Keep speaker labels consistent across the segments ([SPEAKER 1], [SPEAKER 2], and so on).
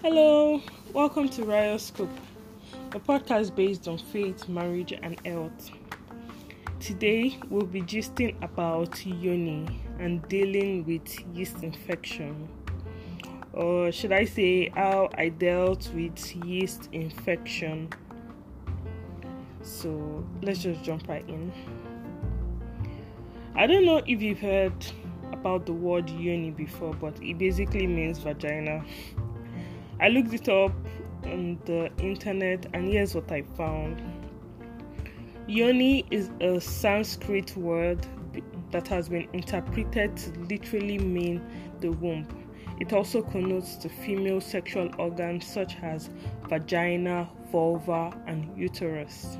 [SPEAKER 1] Hello, welcome to Rioscope, a podcast based on faith, marriage, and health. Today, we'll be gisting about yoni and dealing with yeast infection. Or should I say, how I dealt with yeast infection. So, let's just jump right in. I don't know if you've heard about the word yoni before, but it basically means vagina. I looked it up on the internet, and here's what I found. Yoni is a Sanskrit word that has been interpreted to literally mean the womb. It also connotes the female sexual organs such as vagina, vulva, and uterus.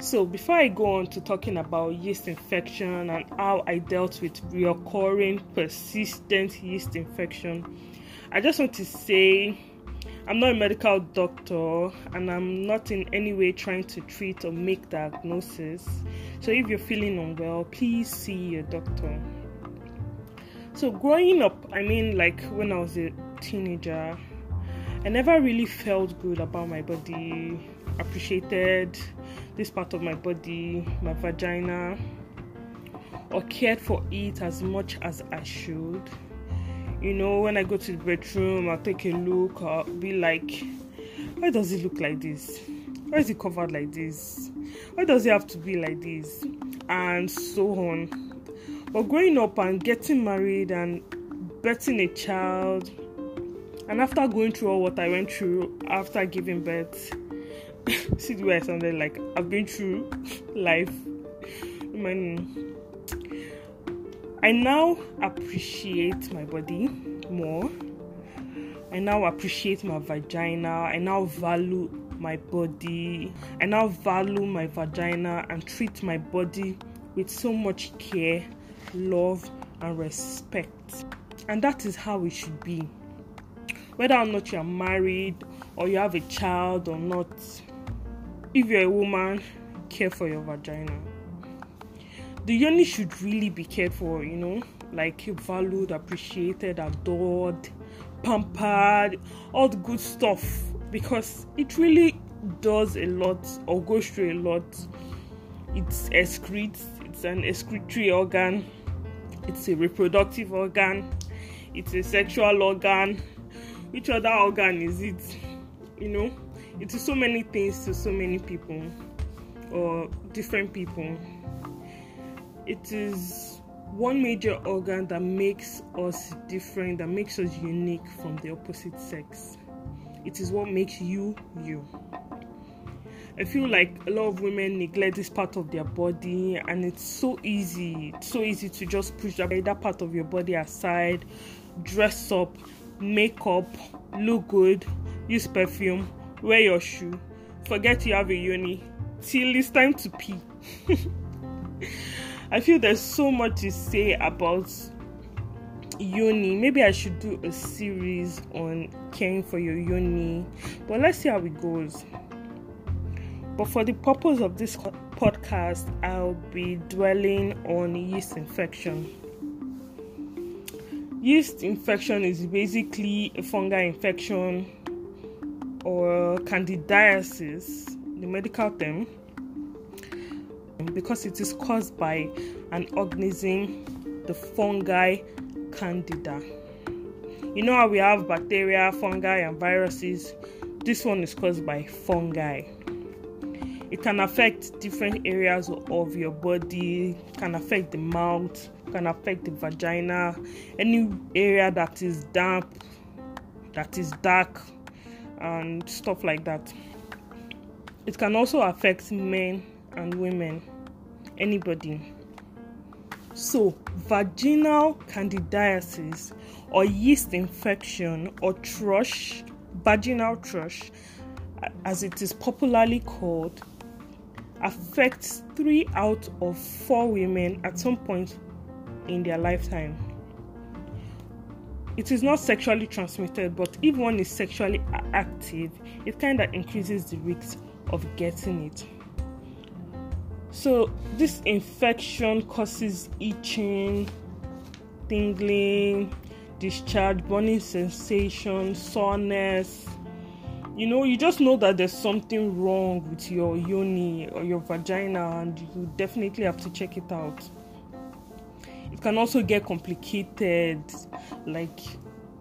[SPEAKER 1] So, before I go on to talking about yeast infection and how I dealt with recurring persistent yeast infection, I just want to say I'm not a medical doctor and I'm not in any way trying to treat or make diagnosis. So if you're feeling unwell, please see your doctor. So growing up, I mean like when I was a teenager, I never really felt good about my body, appreciated this part of my body, my vagina, or cared for it as much as I should you know, when I go to the bedroom, I'll take a look, I'll be like, why does it look like this? Why is it covered like this? Why does it have to be like this? And so on. But growing up and getting married and birthing a child, and after going through all what I went through after giving birth, see the way I sounded like I've been through life. I mean, I now appreciate my body more. I now appreciate my vagina. I now value my body. I now value my vagina and treat my body with so much care, love, and respect. And that is how it should be. Whether or not you are married or you have a child or not, if you're a woman, care for your vagina the yoni should really be cared for, you know, like valued, appreciated, adored, pampered, all the good stuff because it really does a lot or goes through a lot. It's excretes, it's an excretory organ, it's a reproductive organ, it's a sexual organ. Which other organ is it? You know, it is so many things to so many people or different people it is one major organ that makes us different, that makes us unique from the opposite sex. It is what makes you you. I feel like a lot of women neglect this part of their body, and it's so easy. It's so easy to just push that, part of your body aside, dress up, make up, look good, use perfume, wear your shoe, forget you have a yoni till it's time to pee. I feel there's so much to say about yoni. Maybe I should do a series on caring for your yoni, but let's see how it goes. But for the purpose of this podcast, I'll be dwelling on yeast infection. Yeast infection is basically a fungal infection or candidiasis, the medical term because it is caused by an organism, the fungi candida. You know how we have bacteria, fungi, and viruses? This one is caused by fungi. It can affect different areas of your body, can affect the mouth, can affect the vagina, any area that is damp, that is dark, and stuff like that. It can also affect men and women, anybody. So, vaginal candidiasis or yeast infection or thrush, vaginal thrush, as it is popularly called, affects three out of four women at some point in their lifetime. It is not sexually transmitted, but if one is sexually active, it kind of increases the risk of getting it. So, this infection causes itching, tingling, discharge, burning sensation, soreness. You know, you just know that there's something wrong with your yoni or your vagina, and you definitely have to check it out. It can also get complicated, like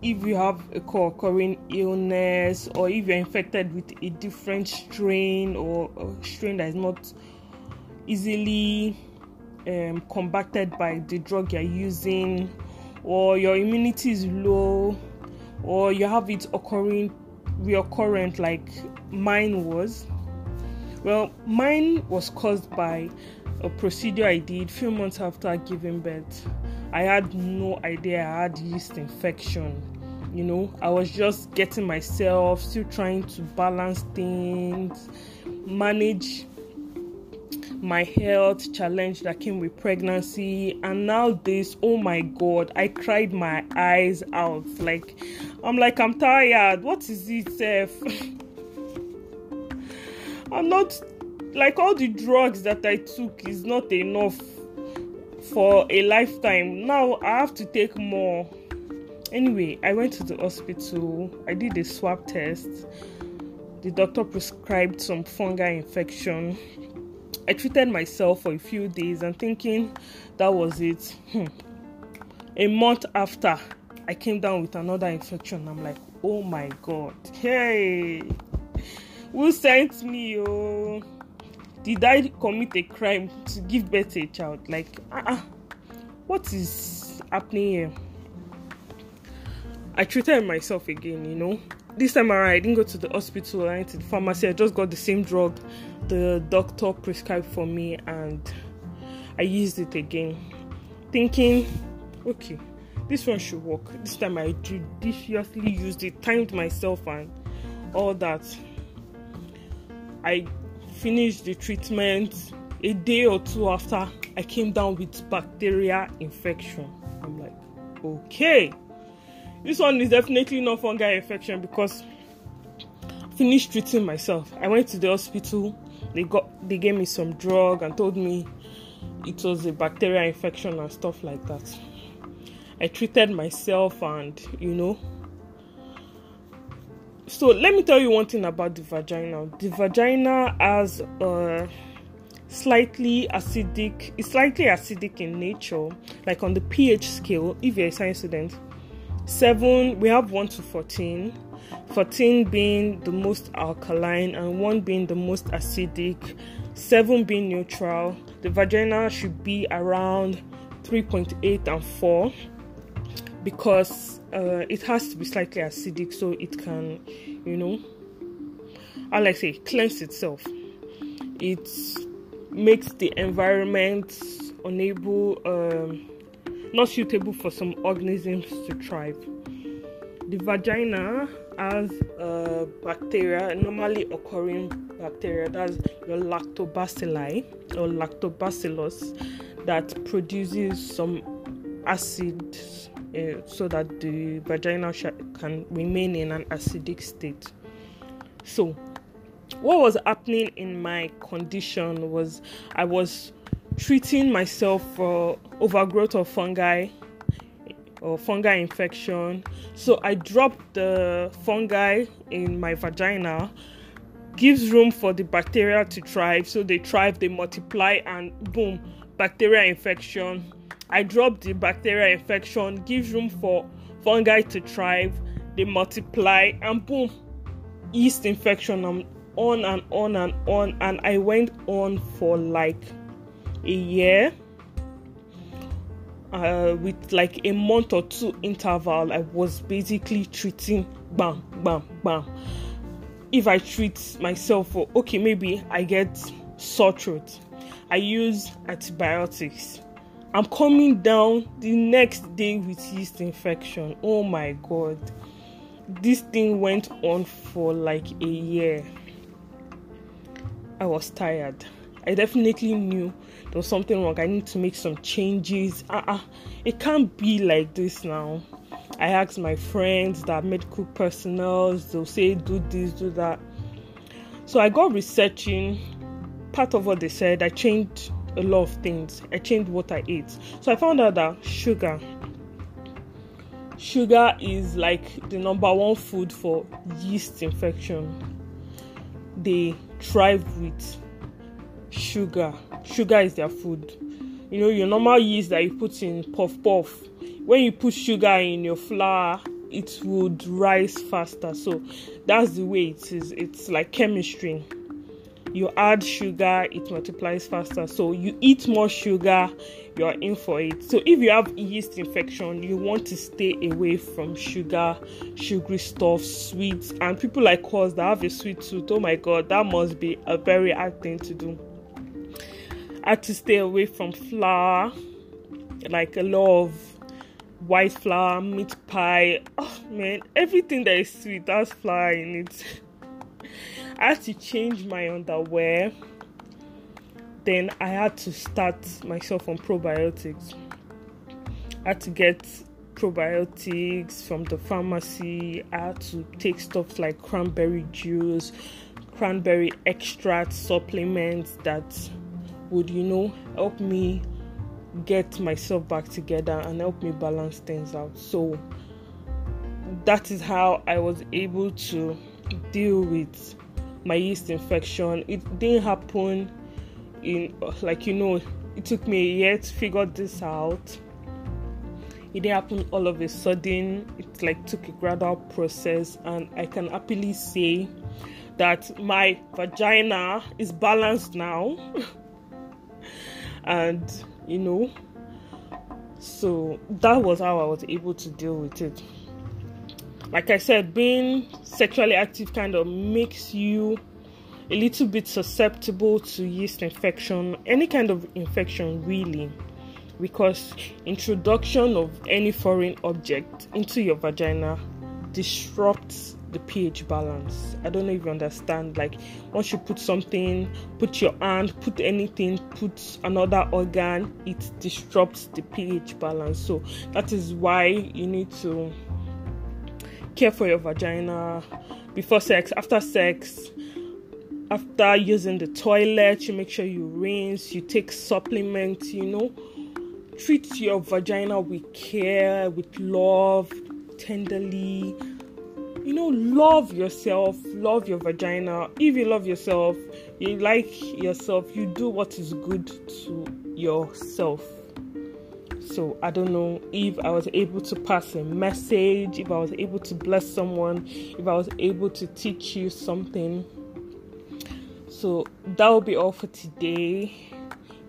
[SPEAKER 1] if you have a co-occurring illness or if you're infected with a different strain or a strain that is not easily um, combated by the drug you're using or your immunity is low or you have it occurring reoccurrent like mine was. Well mine was caused by a procedure i did a few months after giving birth. I had no idea i had yeast infection you know? I was just getting myself still trying to balance things manage my health challenge that came with pregnancy and now this oh my god i cried my eyes out. Like i'm like i'm tired. What is it Seth? i'm not like all the drugs that i took is not enough for a lifetime. Now i have to take more. Anyway i went to the hospital. I did a swab test. The doctor prescribed some fungal infection I treated myself for a few days and thinking that was it. Hmm. A month after, I came down with another infection. I'm like, oh my god, hey, who sent me? Oh, did I commit a crime to give birth to a child? Like, uh-uh. what is happening here? I treated myself again, you know this time around, I didn't go to the hospital. Went to the pharmacy. I just got the same drug the doctor prescribed for me, and I used it again, thinking, okay, this one should work. This time I judiciously used it, timed myself, and all that. I finished the treatment a day or two after. I came down with bacteria infection. I'm like, okay this one is definitely not fungal infection because I finished treating myself. I went to the hospital. They got they gave me some drug and told me it was a bacterial infection and stuff like that. I treated myself and you know. So let me tell you one thing about the vagina. The vagina has a slightly acidic it's slightly acidic in nature like on the ph scale if you're a science student 7 we have 1 to 14 14 being the most alkaline and 1 being the most acidic. 7 being neutral. The vagina should be around 3.8 and 4 because uh, it has to be slightly acidic so it can you know I like say cleanse itself. It makes the environment unable um, not suitable for some organisms to thrive. The vagina has uh, bacteria, normally occurring bacteria, that's your lactobacilli or lactobacillus, that produces some acid uh, so that the vagina sh- can remain in an acidic state. So, what was happening in my condition was I was treating myself for overgrowth of fungi or fungal infection. So I dropped the fungi in my vagina, gives room for the bacteria to thrive. So they thrive, they multiply, and boom, bacteria infection. I drop the bacteria infection, gives room for fungi to thrive, they multiply, and boom, yeast infection. I'm on and on and on, and I went on for like a year uh, with like a month or two interval i was basically treating bam bam bam. If i treat myself for okay maybe i get sore throat. I use antibiotics. I'm coming down the next day with yeast infection. Oh my god. This thing went on for like a year. I was tired. I definitely knew there was something wrong. I need to make some changes. Uh-uh. It can't be like this now. I asked my friends that medical personnel, they'll say do this, do that. So I got researching. Part of what they said, I changed a lot of things. I changed what I ate. So I found out that sugar, sugar is like the number one food for yeast infection. They thrive with sugar. Sugar is their food. You know, your normal yeast that you put in puff puff, when you put sugar in your flour, it would rise faster. So that's the way it is. It's like chemistry you add sugar, it multiplies faster. So you eat more sugar, you're in for it. So if you have yeast infection, you want to stay away from sugar, sugary stuff, sweets, and people like us that have a sweet tooth. Oh my god, that must be a very hard thing to do. Had to stay away from flour, like a lot of white flour, meat pie. Oh man, everything that is sweet has flour in it. I had to change my underwear. Then I had to start myself on probiotics. I had to get probiotics from the pharmacy. I had to take stuff like cranberry juice, cranberry extract supplements that would, you know, help me get myself back together and help me balance things out. So that is how I was able to deal with my yeast infection. It didn't happen in like you know, it took me a year to figure this out. It didn't happen all of a sudden. It like took a gradual process, and I can happily say that my vagina is balanced now. and you know, so that was how I was able to deal with it. Like I said, being sexually active kind of makes you a little bit susceptible to yeast infection, any kind of infection, really, because introduction of any foreign object into your vagina disrupts the pH balance. I don't know if you understand. Like, once you put something, put your hand, put anything, put another organ, it disrupts the pH balance. So, that is why you need to care for your vagina before sex, after sex, after using the toilet. You make sure you rinse, you take supplements, you know. Treat your vagina with care, with love, tenderly. You know, love yourself, love your vagina. If you love yourself, you like yourself, you do what is good to yourself. So I don't know if I was able to pass a message, if I was able to bless someone, if I was able to teach you something. So that will be all for today.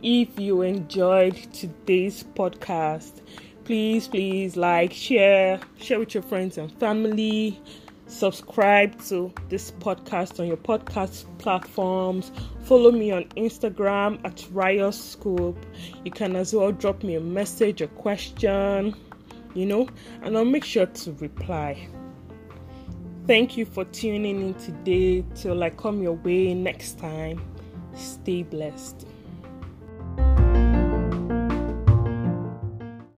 [SPEAKER 1] If you enjoyed today's podcast, please, please like, share, share with your friends and family subscribe to this podcast on your podcast platforms. Follow me on Instagram at Riot Scoop. You can as well drop me a message, a question, you know, and I'll make sure to reply. Thank you for tuning in today. Till I come your way next time, stay blessed.